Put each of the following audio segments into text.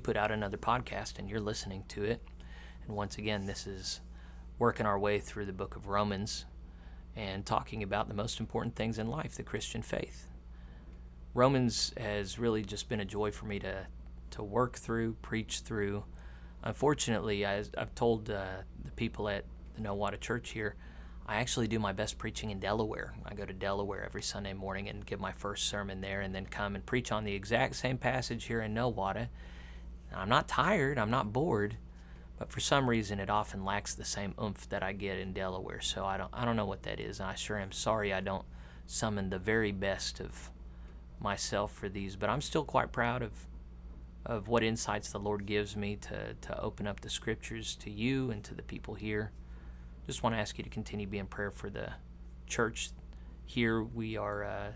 Put out another podcast and you're listening to it. And once again, this is working our way through the book of Romans and talking about the most important things in life, the Christian faith. Romans has really just been a joy for me to, to work through, preach through. Unfortunately, I, have told uh, the people at the Nowata Church here, I actually do my best preaching in Delaware. I go to Delaware every Sunday morning and give my first sermon there and then come and preach on the exact same passage here in Nowata. I'm not tired, I'm not bored, but for some reason it often lacks the same oomph that I get in Delaware. So I don't I don't know what that is. And I sure am sorry I don't summon the very best of myself for these, but I'm still quite proud of of what insights the Lord gives me to to open up the scriptures to you and to the people here just want to ask you to continue being prayer for the church here. We are uh,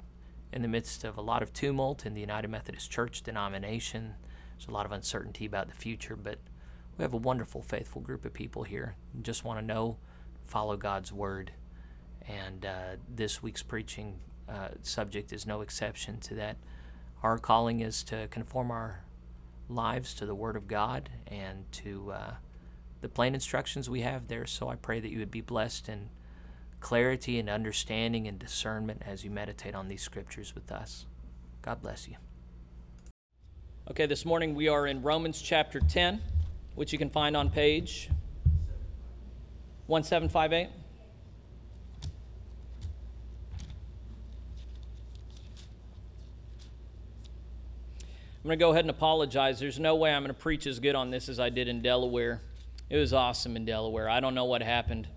in the midst of a lot of tumult in the United Methodist Church denomination. There's a lot of uncertainty about the future, but we have a wonderful, faithful group of people here. Just want to know, follow God's word. And uh, this week's preaching uh, subject is no exception to that. Our calling is to conform our lives to the Word of God and to uh, the plain instructions we have there. So I pray that you would be blessed in clarity and understanding and discernment as you meditate on these scriptures with us. God bless you. Okay, this morning we are in Romans chapter 10, which you can find on page 1758. I'm going to go ahead and apologize. There's no way I'm going to preach as good on this as I did in Delaware. It was awesome in Delaware. I don't know what happened.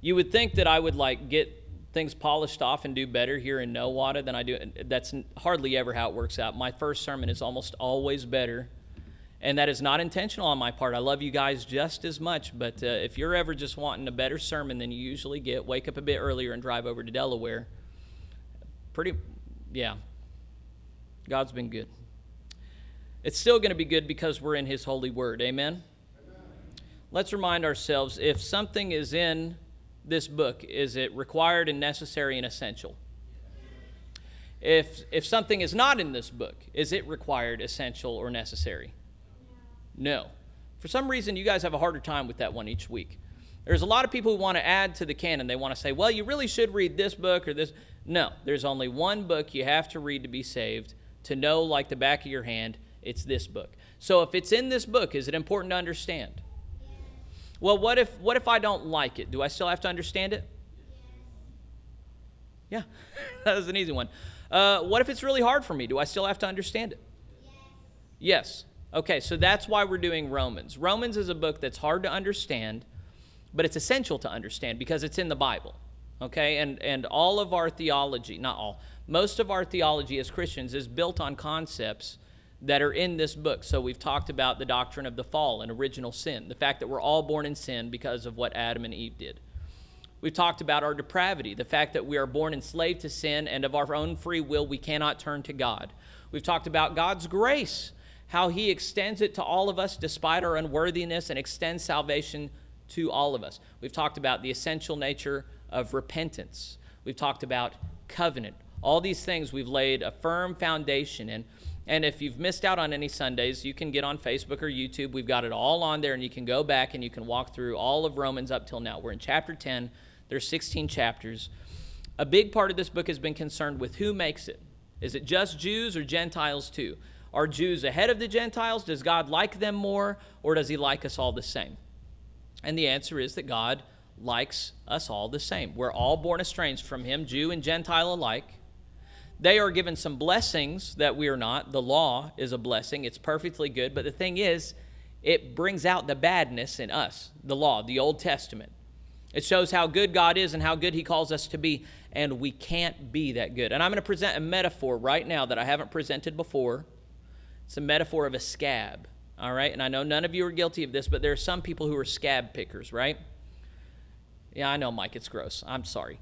You would think that I would like get things polished off and do better here in Nowata than I do. That's hardly ever how it works out. My first sermon is almost always better, and that is not intentional on my part. I love you guys just as much, but uh, if you're ever just wanting a better sermon than you usually get, wake up a bit earlier and drive over to Delaware. Pretty, yeah. God's been good. It's still going to be good because we're in His holy word. Amen let's remind ourselves if something is in this book, is it required and necessary and essential? If, if something is not in this book, is it required, essential, or necessary? No. For some reason, you guys have a harder time with that one each week. There's a lot of people who want to add to the canon. They want to say, well, you really should read this book or this. No, there's only one book you have to read to be saved, to know like the back of your hand, it's this book. So if it's in this book, is it important to understand? Well, what if what if I don't like it? Do I still have to understand it? Yeah, that was an easy one. Uh, what if it's really hard for me? Do I still have to understand it? Yes. yes. Okay, so that's why we're doing Romans. Romans is a book that's hard to understand, but it's essential to understand because it's in the Bible. Okay, and and all of our theology, not all, most of our theology as Christians is built on concepts that are in this book. So we've talked about the doctrine of the fall and original sin, the fact that we're all born in sin because of what Adam and Eve did. We've talked about our depravity, the fact that we are born enslaved to sin and of our own free will we cannot turn to God. We've talked about God's grace, how He extends it to all of us despite our unworthiness and extends salvation to all of us. We've talked about the essential nature of repentance. We've talked about covenant. All these things we've laid a firm foundation in. And if you've missed out on any Sundays, you can get on Facebook or YouTube. We've got it all on there, and you can go back and you can walk through all of Romans up till now. We're in chapter 10, there's 16 chapters. A big part of this book has been concerned with who makes it. Is it just Jews or Gentiles too? Are Jews ahead of the Gentiles? Does God like them more, or does He like us all the same? And the answer is that God likes us all the same. We're all born estranged from Him, Jew and Gentile alike. They are given some blessings that we are not. The law is a blessing, it's perfectly good. But the thing is, it brings out the badness in us, the law, the Old Testament. It shows how good God is and how good He calls us to be, and we can't be that good. And I'm going to present a metaphor right now that I haven't presented before. It's a metaphor of a scab. all right? And I know none of you are guilty of this, but there are some people who are scab pickers, right? Yeah, I know, Mike, it's gross. I'm sorry.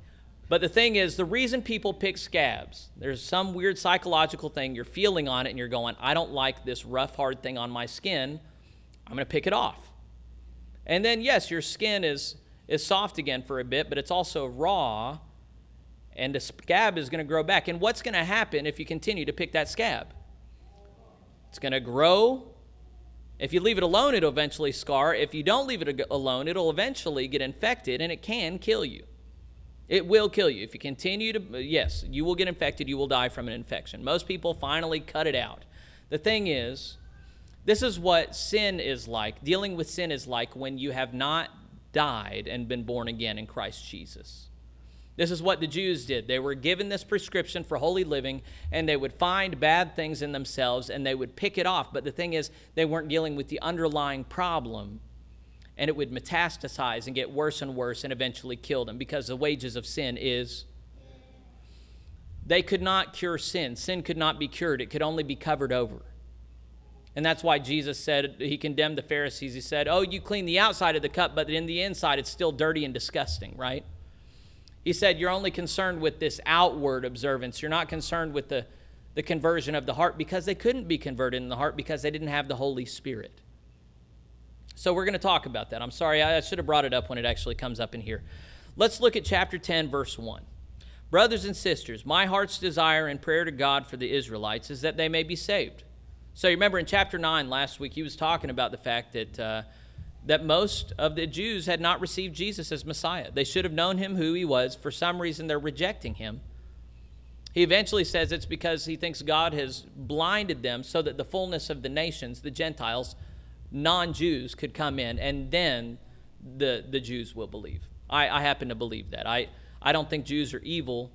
But the thing is, the reason people pick scabs, there's some weird psychological thing you're feeling on it and you're going, I don't like this rough, hard thing on my skin. I'm going to pick it off. And then, yes, your skin is, is soft again for a bit, but it's also raw, and the scab is going to grow back. And what's going to happen if you continue to pick that scab? It's going to grow. If you leave it alone, it'll eventually scar. If you don't leave it alone, it'll eventually get infected and it can kill you. It will kill you. If you continue to, yes, you will get infected. You will die from an infection. Most people finally cut it out. The thing is, this is what sin is like. Dealing with sin is like when you have not died and been born again in Christ Jesus. This is what the Jews did. They were given this prescription for holy living, and they would find bad things in themselves and they would pick it off. But the thing is, they weren't dealing with the underlying problem and it would metastasize and get worse and worse and eventually kill them because the wages of sin is they could not cure sin. Sin could not be cured, it could only be covered over. And that's why Jesus said, He condemned the Pharisees. He said, Oh, you clean the outside of the cup, but in the inside it's still dirty and disgusting, right? He said, You're only concerned with this outward observance. You're not concerned with the, the conversion of the heart because they couldn't be converted in the heart because they didn't have the Holy Spirit. So we're going to talk about that. I'm sorry, I should have brought it up when it actually comes up in here. Let's look at chapter 10, verse 1. Brothers and sisters, my heart's desire and prayer to God for the Israelites is that they may be saved. So you remember in chapter 9 last week, he was talking about the fact that, uh, that most of the Jews had not received Jesus as Messiah. They should have known him who he was. For some reason, they're rejecting him. He eventually says it's because he thinks God has blinded them so that the fullness of the nations, the Gentiles, non Jews could come in, and then the, the Jews will believe. I, I happen to believe that. I, I don't think Jews are evil.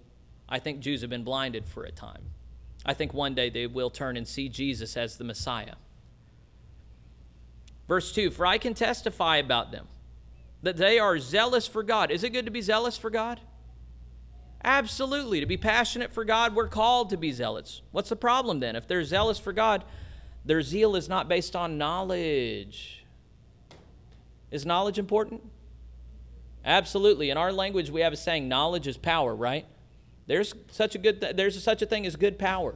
I think Jews have been blinded for a time. I think one day they will turn and see Jesus as the Messiah. Verse 2 For I can testify about them that they are zealous for God. Is it good to be zealous for God? Absolutely. To be passionate for God, we're called to be zealots. What's the problem then? If they're zealous for God, their zeal is not based on knowledge. Is knowledge important? Absolutely. In our language, we have a saying, knowledge is power, right? There's such a good th- there's such a thing as good power.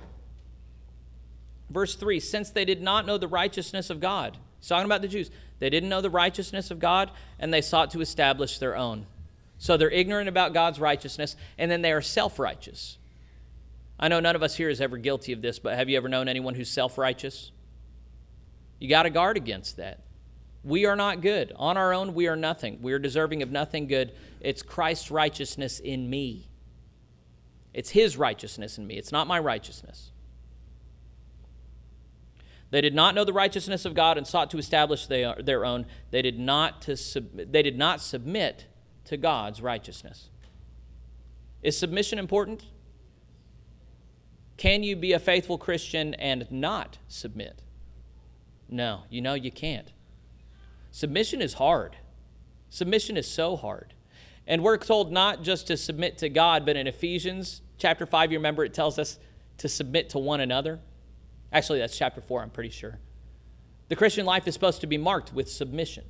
Verse 3, since they did not know the righteousness of God. He's talking about the Jews. They didn't know the righteousness of God, and they sought to establish their own. So they're ignorant about God's righteousness, and then they are self righteous. I know none of us here is ever guilty of this, but have you ever known anyone who's self righteous? You got to guard against that. We are not good. On our own, we are nothing. We are deserving of nothing good. It's Christ's righteousness in me. It's His righteousness in me. It's not my righteousness. They did not know the righteousness of God and sought to establish their own. They did not, to sub- they did not submit to God's righteousness. Is submission important? Can you be a faithful Christian and not submit? No, you know you can't. Submission is hard. Submission is so hard. And we're told not just to submit to God, but in Ephesians chapter 5, you remember it tells us to submit to one another. Actually, that's chapter 4, I'm pretty sure. The Christian life is supposed to be marked with submission.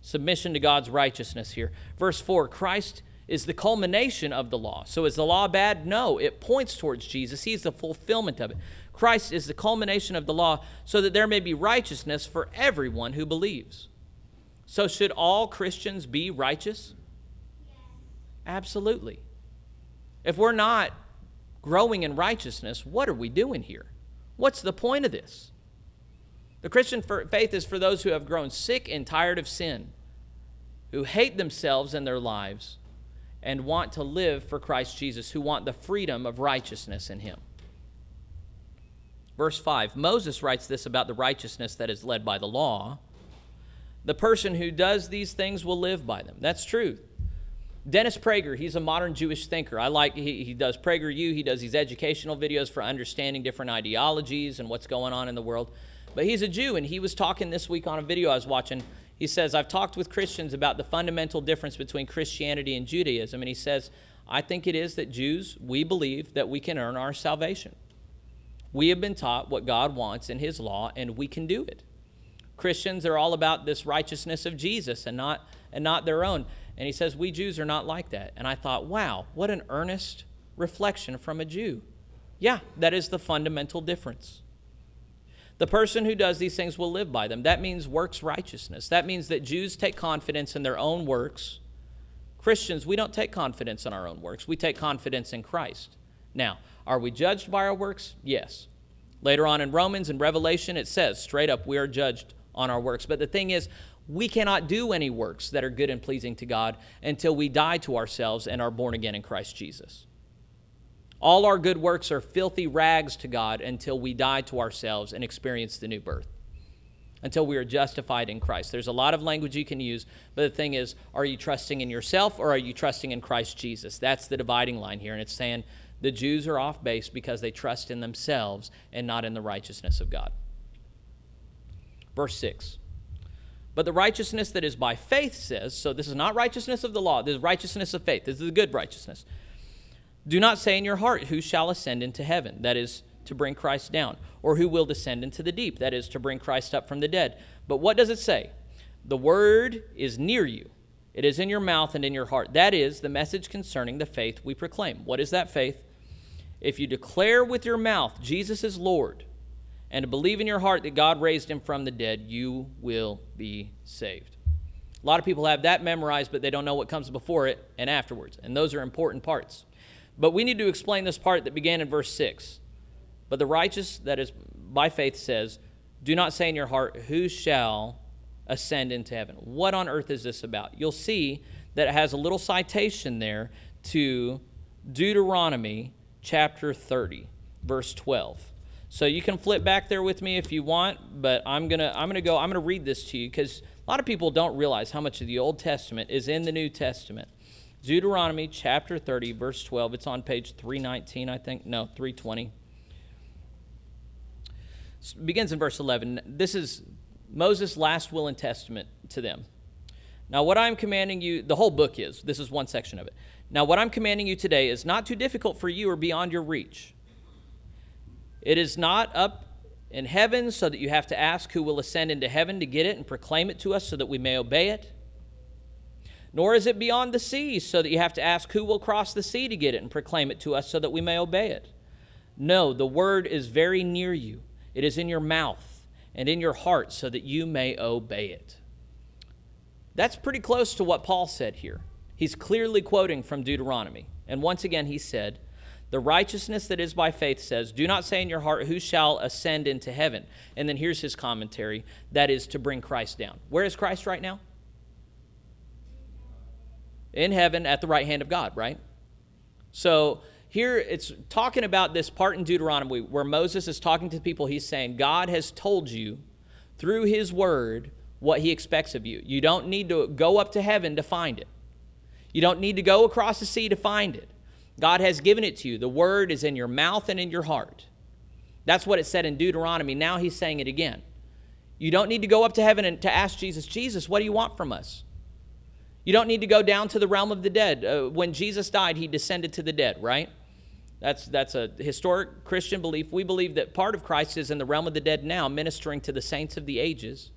Submission to God's righteousness here. Verse 4 Christ is the culmination of the law. So is the law bad? No, it points towards Jesus. He's the fulfillment of it. Christ is the culmination of the law so that there may be righteousness for everyone who believes. So, should all Christians be righteous? Absolutely. If we're not growing in righteousness, what are we doing here? What's the point of this? The Christian faith is for those who have grown sick and tired of sin, who hate themselves and their lives, and want to live for Christ Jesus, who want the freedom of righteousness in Him. Verse 5 Moses writes this about the righteousness that is led by the law. The person who does these things will live by them. That's true. Dennis Prager, he's a modern Jewish thinker. I like, he, he does PragerU, he does these educational videos for understanding different ideologies and what's going on in the world. But he's a Jew, and he was talking this week on a video I was watching. He says, I've talked with Christians about the fundamental difference between Christianity and Judaism. And he says, I think it is that Jews, we believe that we can earn our salvation. We have been taught what God wants in His law, and we can do it. Christians are all about this righteousness of Jesus and not, and not their own. And he says, We Jews are not like that. And I thought, wow, what an earnest reflection from a Jew. Yeah, that is the fundamental difference. The person who does these things will live by them. That means works righteousness. That means that Jews take confidence in their own works. Christians, we don't take confidence in our own works. We take confidence in Christ. Now, are we judged by our works? Yes. Later on in Romans and Revelation, it says straight up, we are judged on our works. But the thing is, we cannot do any works that are good and pleasing to God until we die to ourselves and are born again in Christ Jesus. All our good works are filthy rags to God until we die to ourselves and experience the new birth, until we are justified in Christ. There's a lot of language you can use, but the thing is, are you trusting in yourself or are you trusting in Christ Jesus? That's the dividing line here. And it's saying the Jews are off base because they trust in themselves and not in the righteousness of God. Verse 6. But the righteousness that is by faith says, so this is not righteousness of the law, this is righteousness of faith. This is the good righteousness. Do not say in your heart, Who shall ascend into heaven? That is, to bring Christ down. Or who will descend into the deep? That is, to bring Christ up from the dead. But what does it say? The word is near you. It is in your mouth and in your heart. That is the message concerning the faith we proclaim. What is that faith? If you declare with your mouth Jesus is Lord and believe in your heart that God raised him from the dead, you will be saved. A lot of people have that memorized, but they don't know what comes before it and afterwards. And those are important parts. But we need to explain this part that began in verse 6. But the righteous, that is by faith, says, Do not say in your heart, Who shall ascend into heaven? What on earth is this about? You'll see that it has a little citation there to Deuteronomy chapter 30, verse 12. So you can flip back there with me if you want, but I'm going to I'm going to go I'm going to read this to you cuz a lot of people don't realize how much of the Old Testament is in the New Testament. Deuteronomy chapter 30 verse 12. It's on page 319, I think. No, 320. It begins in verse 11. This is Moses' last will and testament to them. Now, what I'm commanding you, the whole book is, this is one section of it. Now, what I'm commanding you today is not too difficult for you or beyond your reach. It is not up in heaven so that you have to ask who will ascend into heaven to get it and proclaim it to us so that we may obey it. Nor is it beyond the seas so that you have to ask who will cross the sea to get it and proclaim it to us so that we may obey it. No, the word is very near you. It is in your mouth and in your heart so that you may obey it. That's pretty close to what Paul said here. He's clearly quoting from Deuteronomy. And once again, he said, The righteousness that is by faith says, Do not say in your heart, Who shall ascend into heaven? And then here's his commentary that is to bring Christ down. Where is Christ right now? In heaven at the right hand of God, right? So here it's talking about this part in Deuteronomy where Moses is talking to people. He's saying, God has told you through his word what he expects of you. You don't need to go up to heaven to find it. You don't need to go across the sea to find it. God has given it to you. The word is in your mouth and in your heart. That's what it said in Deuteronomy. Now he's saying it again. You don't need to go up to heaven and to ask Jesus, Jesus, what do you want from us? You don't need to go down to the realm of the dead. Uh, when Jesus died, he descended to the dead, right? That's, that's a historic Christian belief. We believe that part of Christ is in the realm of the dead now, ministering to the saints of the ages.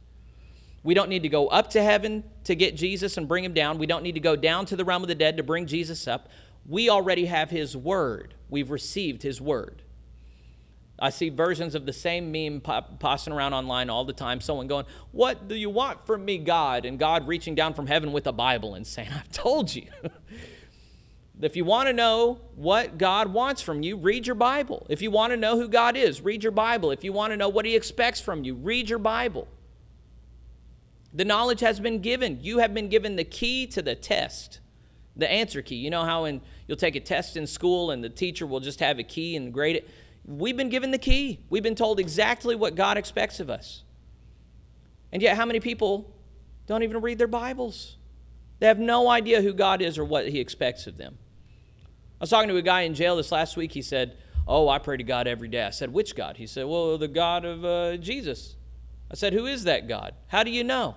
We don't need to go up to heaven to get Jesus and bring him down. We don't need to go down to the realm of the dead to bring Jesus up. We already have his word. We've received his word. I see versions of the same meme passing around online all the time. Someone going, What do you want from me, God? And God reaching down from heaven with a Bible and saying, I've told you. if you want to know what God wants from you, read your Bible. If you want to know who God is, read your Bible. If you want to know what He expects from you, read your Bible. The knowledge has been given. You have been given the key to the test, the answer key. You know how in, you'll take a test in school and the teacher will just have a key and grade it? We've been given the key. We've been told exactly what God expects of us. And yet, how many people don't even read their Bibles? They have no idea who God is or what He expects of them. I was talking to a guy in jail this last week. He said, Oh, I pray to God every day. I said, Which God? He said, Well, the God of uh, Jesus. I said, Who is that God? How do you know?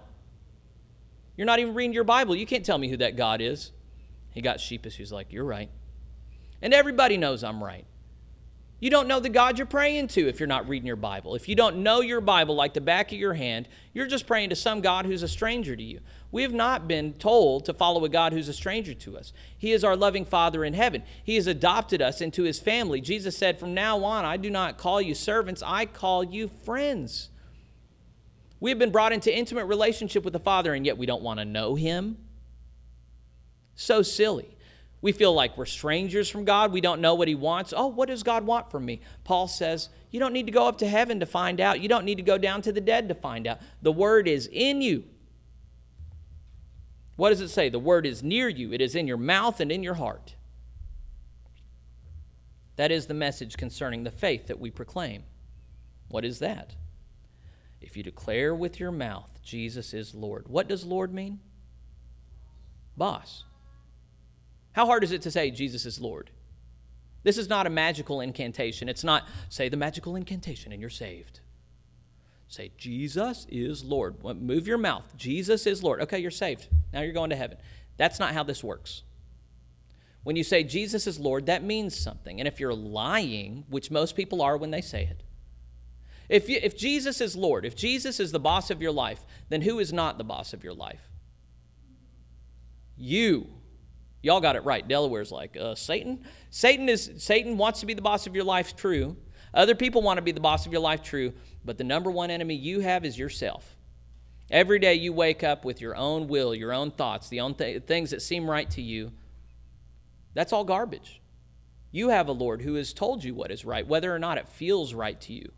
You're not even reading your Bible. You can't tell me who that God is. He got sheepish. He's like, You're right. And everybody knows I'm right. You don't know the God you're praying to if you're not reading your Bible. If you don't know your Bible like the back of your hand, you're just praying to some God who's a stranger to you. We have not been told to follow a God who's a stranger to us. He is our loving Father in heaven. He has adopted us into his family. Jesus said, From now on, I do not call you servants, I call you friends. We have been brought into intimate relationship with the Father, and yet we don't want to know him. So silly. We feel like we're strangers from God. We don't know what He wants. Oh, what does God want from me? Paul says, You don't need to go up to heaven to find out. You don't need to go down to the dead to find out. The Word is in you. What does it say? The Word is near you, it is in your mouth and in your heart. That is the message concerning the faith that we proclaim. What is that? If you declare with your mouth Jesus is Lord, what does Lord mean? Boss. How hard is it to say Jesus is Lord? This is not a magical incantation. It's not say the magical incantation and you're saved. Say, Jesus is Lord. Move your mouth. Jesus is Lord. Okay, you're saved. Now you're going to heaven. That's not how this works. When you say Jesus is Lord, that means something. And if you're lying, which most people are when they say it, if, you, if Jesus is Lord, if Jesus is the boss of your life, then who is not the boss of your life? You Y'all got it right. Delaware's like, uh, Satan? Satan is Satan wants to be the boss of your life, true. Other people want to be the boss of your life, true. But the number one enemy you have is yourself. Every day you wake up with your own will, your own thoughts, the own th- things that seem right to you. That's all garbage. You have a Lord who has told you what is right, whether or not it feels right to you,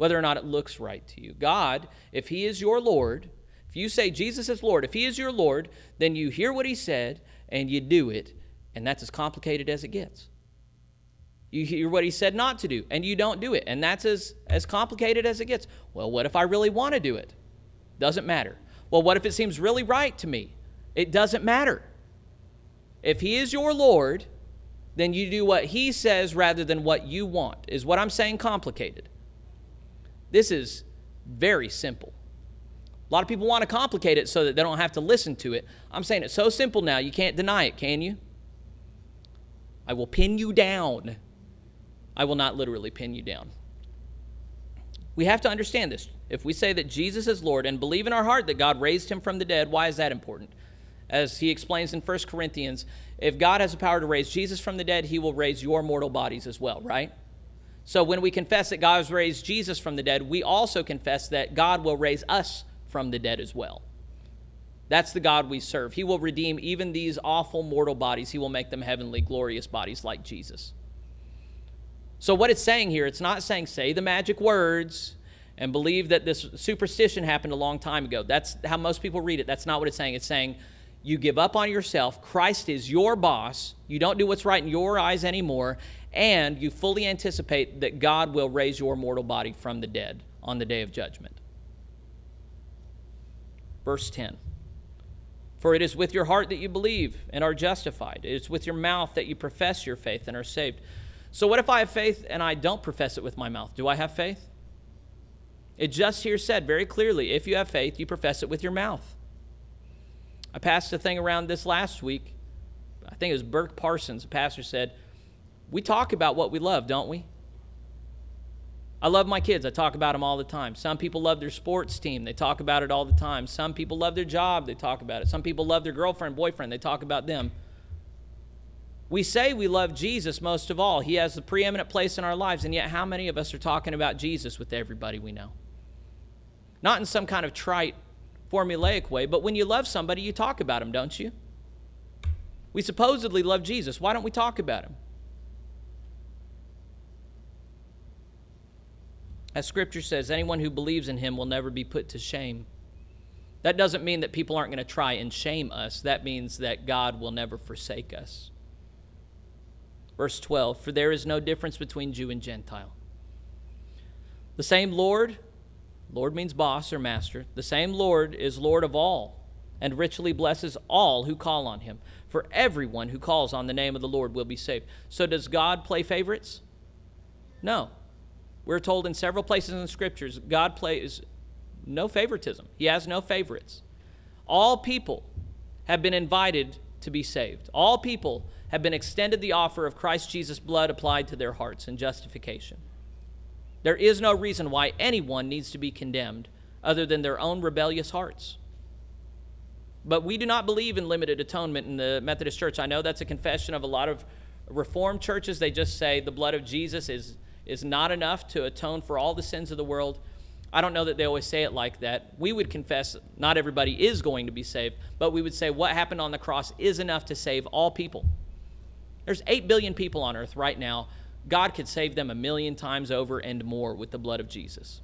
whether or not it looks right to you. God, if He is your Lord, if you say Jesus is Lord, if He is your Lord, then you hear what He said and you do it, and that's as complicated as it gets. You hear what he said not to do, and you don't do it, and that's as, as complicated as it gets. Well, what if I really want to do it? Doesn't matter. Well, what if it seems really right to me? It doesn't matter. If he is your Lord, then you do what he says rather than what you want. Is what I'm saying complicated? This is very simple. A lot of people want to complicate it so that they don't have to listen to it. I'm saying it's so simple now, you can't deny it, can you? I will pin you down. I will not literally pin you down. We have to understand this. If we say that Jesus is Lord and believe in our heart that God raised him from the dead, why is that important? As he explains in 1 Corinthians, if God has the power to raise Jesus from the dead, he will raise your mortal bodies as well, right? So when we confess that God has raised Jesus from the dead, we also confess that God will raise us from the dead as well. That's the God we serve. He will redeem even these awful mortal bodies. He will make them heavenly, glorious bodies like Jesus. So, what it's saying here, it's not saying say the magic words and believe that this superstition happened a long time ago. That's how most people read it. That's not what it's saying. It's saying you give up on yourself. Christ is your boss. You don't do what's right in your eyes anymore. And you fully anticipate that God will raise your mortal body from the dead on the day of judgment. Verse 10 For it is with your heart that you believe and are justified, it is with your mouth that you profess your faith and are saved. So, what if I have faith and I don't profess it with my mouth? Do I have faith? It just here said very clearly if you have faith, you profess it with your mouth. I passed a thing around this last week. I think it was Burk Parsons, the pastor said, We talk about what we love, don't we? I love my kids. I talk about them all the time. Some people love their sports team. They talk about it all the time. Some people love their job. They talk about it. Some people love their girlfriend, boyfriend. They talk about them. We say we love Jesus most of all. He has the preeminent place in our lives, and yet how many of us are talking about Jesus with everybody we know? Not in some kind of trite, formulaic way, but when you love somebody, you talk about him, don't you? We supposedly love Jesus. Why don't we talk about him? As scripture says, anyone who believes in him will never be put to shame. That doesn't mean that people aren't going to try and shame us. That means that God will never forsake us. Verse 12 For there is no difference between Jew and Gentile. The same Lord, Lord means boss or master, the same Lord is Lord of all and richly blesses all who call on him. For everyone who calls on the name of the Lord will be saved. So, does God play favorites? No. We're told in several places in the scriptures God plays no favoritism, He has no favorites. All people have been invited to be saved, all people have been extended the offer of Christ Jesus' blood applied to their hearts in justification. There is no reason why anyone needs to be condemned other than their own rebellious hearts. But we do not believe in limited atonement in the Methodist Church. I know that's a confession of a lot of Reformed churches. They just say the blood of Jesus is, is not enough to atone for all the sins of the world. I don't know that they always say it like that. We would confess not everybody is going to be saved, but we would say what happened on the cross is enough to save all people. There's 8 billion people on earth right now. God could save them a million times over and more with the blood of Jesus.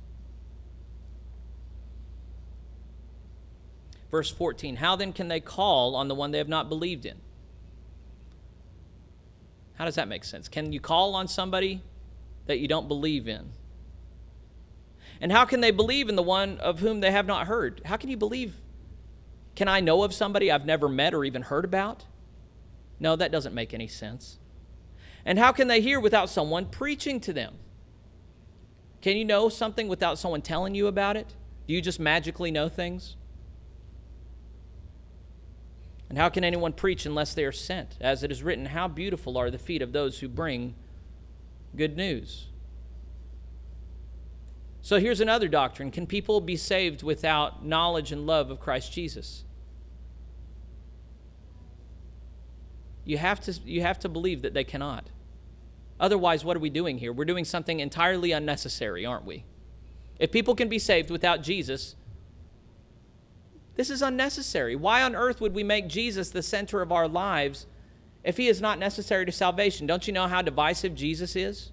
Verse 14 How then can they call on the one they have not believed in? How does that make sense? Can you call on somebody that you don't believe in? And how can they believe in the one of whom they have not heard? How can you believe? Can I know of somebody I've never met or even heard about? No, that doesn't make any sense. And how can they hear without someone preaching to them? Can you know something without someone telling you about it? Do you just magically know things? And how can anyone preach unless they are sent? As it is written, How beautiful are the feet of those who bring good news. So here's another doctrine Can people be saved without knowledge and love of Christ Jesus? You have to, you have to believe that they cannot. Otherwise, what are we doing here? We're doing something entirely unnecessary, aren't we? If people can be saved without Jesus, this is unnecessary. Why on earth would we make Jesus the center of our lives if he is not necessary to salvation? Don't you know how divisive Jesus is?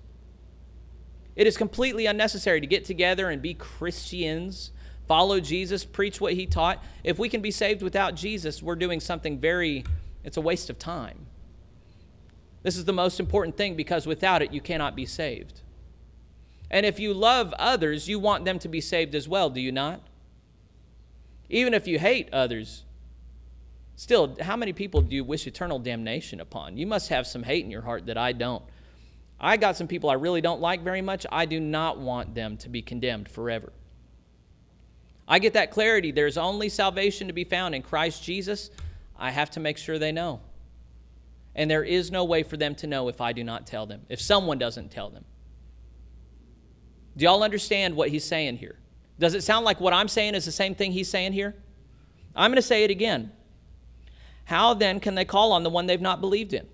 It is completely unnecessary to get together and be Christians, follow Jesus, preach what he taught. If we can be saved without Jesus, we're doing something very, it's a waste of time. This is the most important thing because without it, you cannot be saved. And if you love others, you want them to be saved as well, do you not? Even if you hate others, still, how many people do you wish eternal damnation upon? You must have some hate in your heart that I don't. I got some people I really don't like very much. I do not want them to be condemned forever. I get that clarity. There's only salvation to be found in Christ Jesus. I have to make sure they know. And there is no way for them to know if I do not tell them, if someone doesn't tell them. Do y'all understand what he's saying here? Does it sound like what I'm saying is the same thing he's saying here? I'm going to say it again. How then can they call on the one they've not believed in?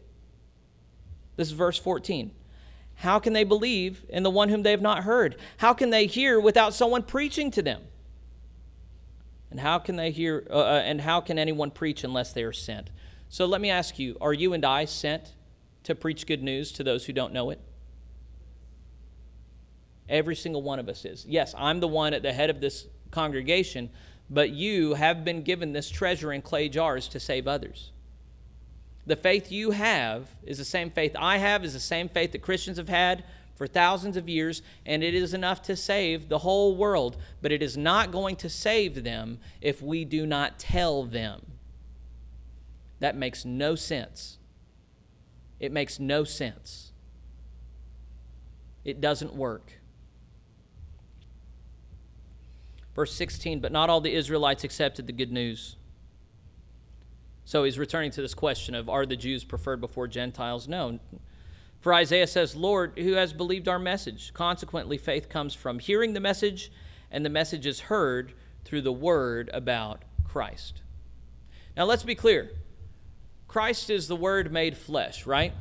This is verse 14. How can they believe in the one whom they have not heard? How can they hear without someone preaching to them? And how can they hear uh, uh and how can anyone preach unless they are sent? So let me ask you, are you and I sent to preach good news to those who don't know it? Every single one of us is. Yes, I'm the one at the head of this congregation, but you have been given this treasure in clay jars to save others. The faith you have is the same faith I have, is the same faith that Christians have had for thousands of years, and it is enough to save the whole world, but it is not going to save them if we do not tell them. That makes no sense. It makes no sense. It doesn't work. Verse 16, but not all the Israelites accepted the good news. So he's returning to this question of are the Jews preferred before Gentiles? No. For Isaiah says, Lord, who has believed our message? Consequently, faith comes from hearing the message, and the message is heard through the word about Christ. Now let's be clear. Christ is the word made flesh, right?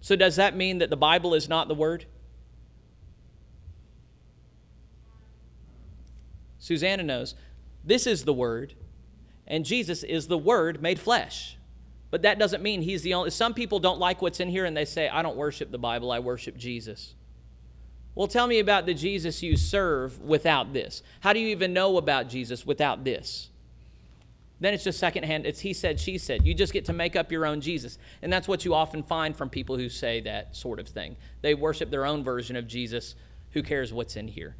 So does that mean that the Bible is not the word? Susanna knows, this is the Word, and Jesus is the Word made flesh. But that doesn't mean he's the only. Some people don't like what's in here and they say, I don't worship the Bible, I worship Jesus. Well, tell me about the Jesus you serve without this. How do you even know about Jesus without this? Then it's just secondhand. It's he said, she said. You just get to make up your own Jesus. And that's what you often find from people who say that sort of thing. They worship their own version of Jesus. Who cares what's in here?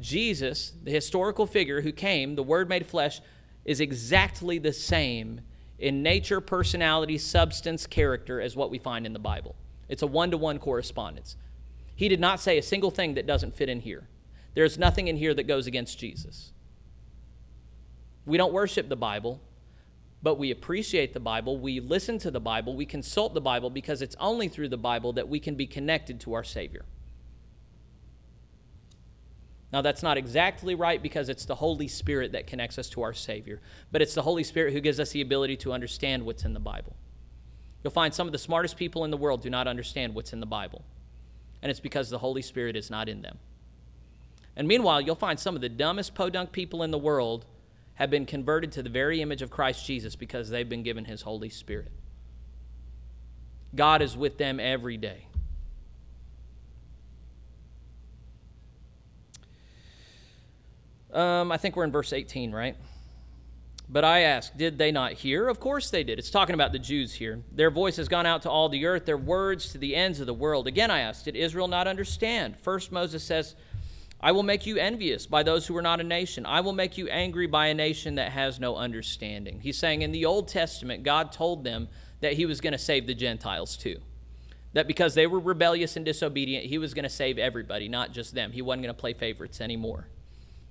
Jesus, the historical figure who came, the Word made flesh, is exactly the same in nature, personality, substance, character as what we find in the Bible. It's a one to one correspondence. He did not say a single thing that doesn't fit in here. There's nothing in here that goes against Jesus. We don't worship the Bible, but we appreciate the Bible, we listen to the Bible, we consult the Bible because it's only through the Bible that we can be connected to our Savior. Now, that's not exactly right because it's the Holy Spirit that connects us to our Savior, but it's the Holy Spirit who gives us the ability to understand what's in the Bible. You'll find some of the smartest people in the world do not understand what's in the Bible, and it's because the Holy Spirit is not in them. And meanwhile, you'll find some of the dumbest podunk people in the world have been converted to the very image of Christ Jesus because they've been given his Holy Spirit. God is with them every day. Um, I think we're in verse 18, right? But I ask, did they not hear? Of course they did. It's talking about the Jews here. Their voice has gone out to all the earth, their words to the ends of the world. Again, I ask, did Israel not understand? First, Moses says, I will make you envious by those who are not a nation. I will make you angry by a nation that has no understanding. He's saying in the Old Testament, God told them that he was going to save the Gentiles too. That because they were rebellious and disobedient, he was going to save everybody, not just them. He wasn't going to play favorites anymore.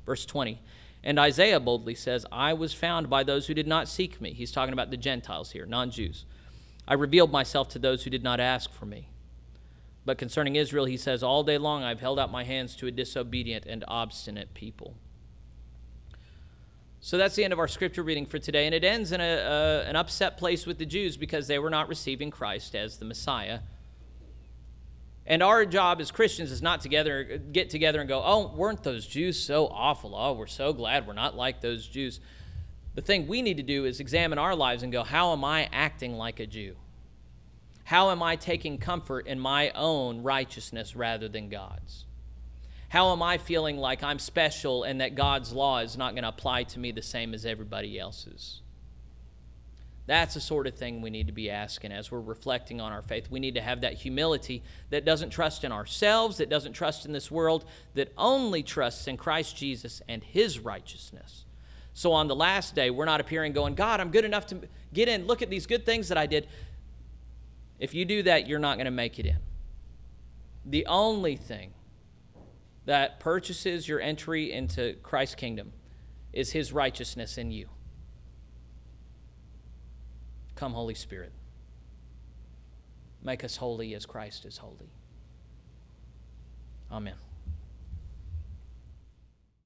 Verse 20. And Isaiah boldly says, I was found by those who did not seek me. He's talking about the Gentiles here, non Jews. I revealed myself to those who did not ask for me. But concerning Israel, he says, All day long I've held out my hands to a disobedient and obstinate people. So that's the end of our scripture reading for today. And it ends in a, an upset place with the Jews because they were not receiving Christ as the Messiah. And our job as Christians is not together get together and go, "Oh, weren't those Jews so awful? Oh, we're so glad we're not like those Jews." The thing we need to do is examine our lives and go, "How am I acting like a Jew? How am I taking comfort in my own righteousness rather than God's? How am I feeling like I'm special and that God's law is not going to apply to me the same as everybody else's?" That's the sort of thing we need to be asking as we're reflecting on our faith. We need to have that humility that doesn't trust in ourselves, that doesn't trust in this world, that only trusts in Christ Jesus and his righteousness. So on the last day, we're not appearing going, God, I'm good enough to get in. Look at these good things that I did. If you do that, you're not going to make it in. The only thing that purchases your entry into Christ's kingdom is his righteousness in you. Come, Holy Spirit. Make us holy as Christ is holy. Amen.